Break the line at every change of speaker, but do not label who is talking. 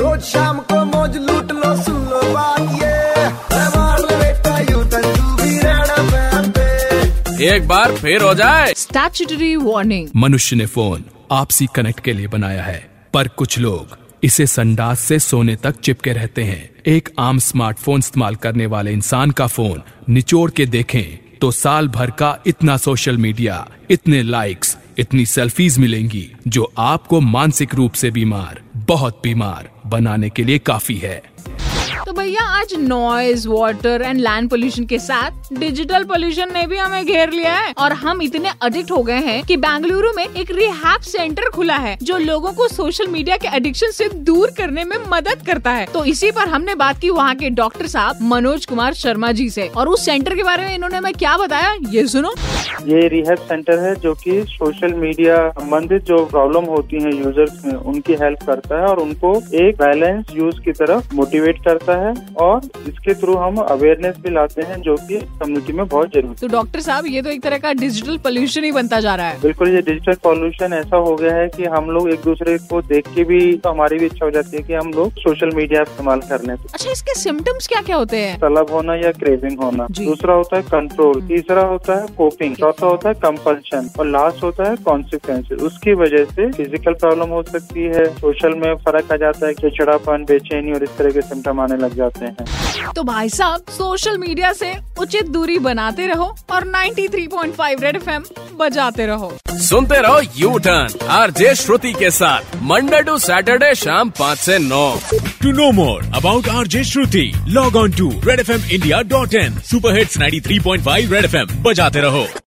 रोज शाम को मौज लूट लो सुन लो बात ये। मार ले बेटा यूँ तू
एक बार फिर हो जाए।
स्टैट्यूटरी वार्निंग
मनुष्य ने फ़ोन आपसी कनेक्ट के लिए बनाया है पर कुछ लोग इसे संडास से सोने तक चिपके रहते हैं। एक आम स्मार्टफ़ोन इस्तेमाल करने वाले इंसान का फ़ोन निचोड़ के देखें तो साल भर का इतना सोशल मीडिया इतने लाइक्स इतनी सेल्फीज मिलेंगी जो आपको मानसिक रूप से बीमार बहुत बीमार बनाने के लिए काफ़ी है।
तो भैया, आज noise water and land pollution के साथ डिजिटल पोल्यूशन ने भी हमें घेर लिया है। और हम इतने अडिक्ट हो गए हैं कि बेंगलुरु में एक रिहैब सेंटर खुला है, जो लोगों को सोशल मीडिया के एडिक्शन से दूर करने में मदद करता है। तो इसी पर हमने बात की वहाँ के डॉक्टर साहब मनोज कुमार शर्मा जी से, और उस सेंटर के बारे में इन्होंने हमें क्या बताया, ये सुनो।
ये रिहैब सेंटर है जो कि सोशल मीडिया संबंधित जो प्रॉब्लम होती है यूज़र्स में, उनकी हेल्प करता है और उनको एक बैलेंस यूज़ की तरफ़ मोटिवेट करता है और इसके थ्रू हम अवेयरनेस भी लाते हैं जो कि कम्युनिटी में बहुत ज़रूरी
तो डॉक्टर साहब ये तो एक तरह का डिजिटल पोल्यूशन ही बनता जा रहा है।
बिल्कुल ये डिजिटल पॉल्यूशन ऐसा हो गया है कि हम लोग एक दूसरे को देख के भी तो हमारी भी इच्छा हो जाती है कि हम लोग सोशल मीडिया इस्तेमाल कर लें।
अच्छा इसके सिम्टम्स क्या क्या होते हैं?
तलब होना या क्रेविंग होना। दूसरा होता है कंट्रोल तीसरा होता है कोपिंग चौथा होता है कंपल्शन और लास्ट होता है कॉन्सिक्वेंस उसकी वजह से फ़िज़िकल प्रॉब्लम हो सकती है सोशल में फ़र्क आ जाता है चिड़चिड़ापन बेचैनी और इस तरह के सिम्टम आने लग जाते हैं
तो भाई साहब सोशल मीडिया से उचित दूरी बनाते रहो और 93.5 रेड एफएम बजाते रहो
सुनते रहो U turn R J Shruti के साथ मंडे टू सैटरडे शाम पाँच से नौ
To know more about RJ Shruti, log on to redfmindia.in. Superhits 93.5 Red FM. बजाते रहो